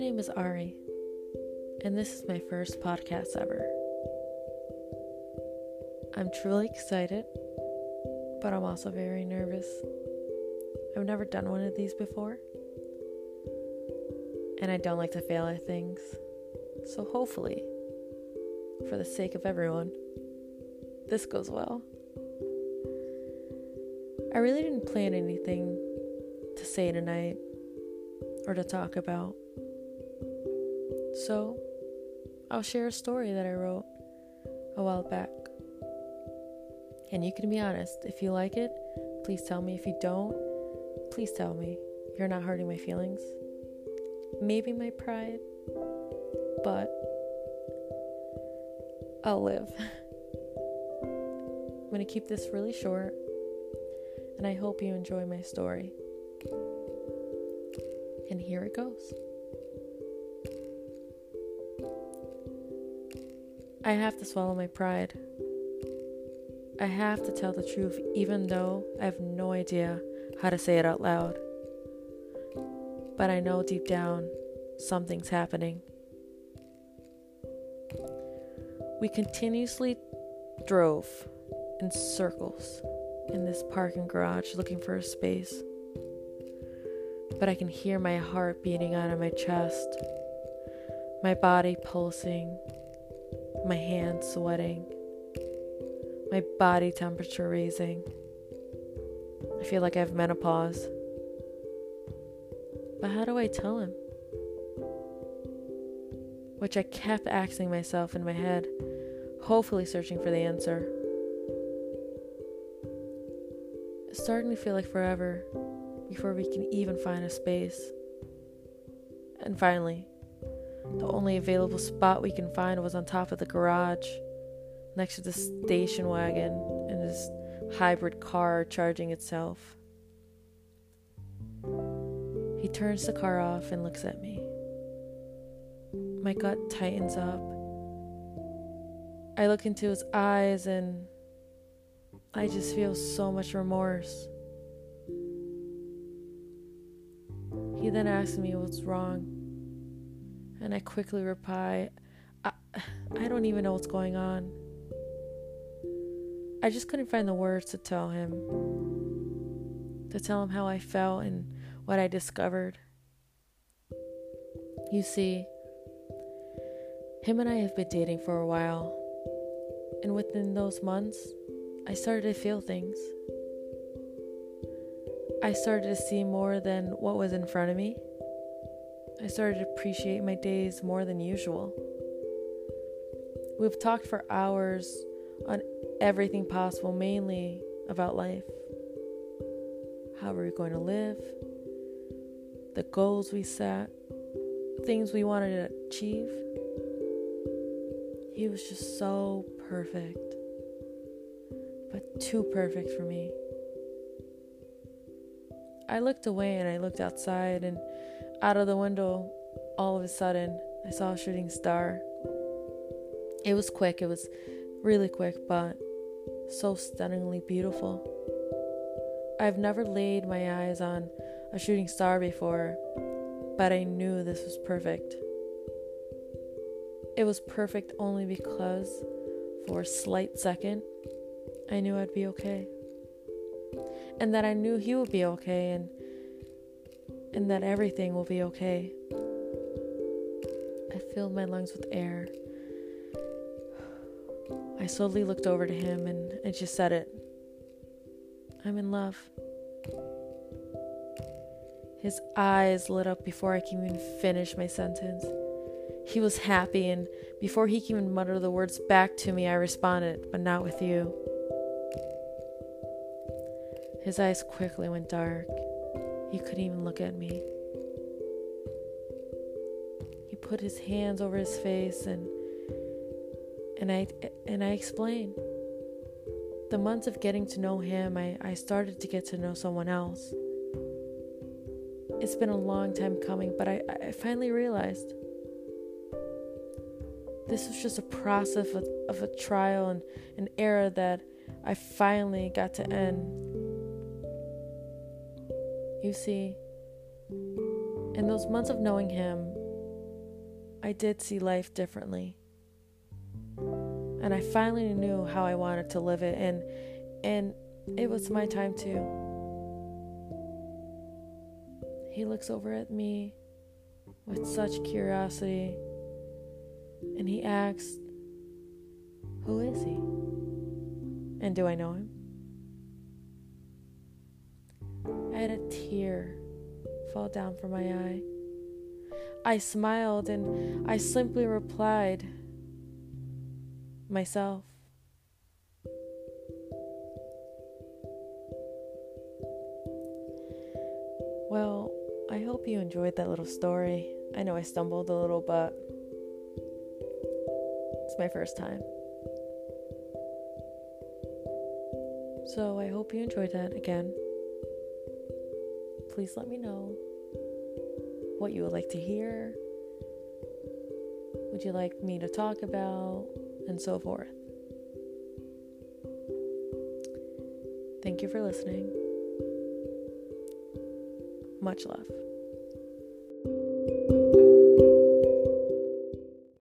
name is Ari, and this is my first podcast ever. I'm truly excited, but I'm also very nervous. I've never done one of these before, and I don't like to fail at things. So, hopefully, for the sake of everyone, this goes well. I really didn't plan anything to say tonight or to talk about. So, I'll share a story that I wrote a while back. And you can be honest. If you like it, please tell me. If you don't, please tell me. You're not hurting my feelings. Maybe my pride, but I'll live. I'm going to keep this really short, and I hope you enjoy my story. And here it goes. I have to swallow my pride. I have to tell the truth, even though I have no idea how to say it out loud. But I know deep down something's happening. We continuously drove in circles in this parking garage looking for a space. But I can hear my heart beating out of my chest, my body pulsing, my hands sweating, my body temperature raising. I feel like I have menopause. But how do I tell him? Which I kept asking myself in my head, hopefully searching for the answer. It's starting to feel like forever before we can even find a space. And finally, the only available spot we can find was on top of the garage, next to the station wagon and this hybrid car charging itself. He turns the car off and looks at me. My gut tightens up. I look into his eyes and I just feel so much remorse. He then asks me what's wrong and I quickly reply, I, I don't even know what's going on. I just couldn't find the words to tell him, to tell him how I felt and what I discovered. You see, him and I have been dating for a while, and within those months, I started to feel things. I started to see more than what was in front of me. I started to appreciate my days more than usual. We've talked for hours on everything possible, mainly about life. How are we going to live? The goals we set, things we wanted to achieve. He was just so perfect, but too perfect for me. I looked away and I looked outside and out of the window, all of a sudden, I saw a shooting star. It was quick, it was really quick, but so stunningly beautiful. I've never laid my eyes on a shooting star before, but I knew this was perfect. It was perfect only because, for a slight second, I knew I'd be okay. And that I knew he would be okay, and and that everything will be okay. I filled my lungs with air. I slowly looked over to him and I just said it. I'm in love. His eyes lit up before I can even finish my sentence. He was happy, and before he can even mutter the words back to me, I responded, but not with you. His eyes quickly went dark. He couldn't even look at me. He put his hands over his face and and I and I explained. The months of getting to know him, I, I started to get to know someone else. It's been a long time coming, but I, I finally realized this was just a process of of a trial and an era that I finally got to end you see, in those months of knowing him, I did see life differently. And I finally knew how I wanted to live it and and it was my time too. He looks over at me with such curiosity and he asks, Who is he? And do I know him? I a tear fall down from my eye. I smiled and I simply replied, Myself. Well, I hope you enjoyed that little story. I know I stumbled a little, but it's my first time. So I hope you enjoyed that again. Please let me know what you would like to hear. Would you like me to talk about? And so forth. Thank you for listening. Much love.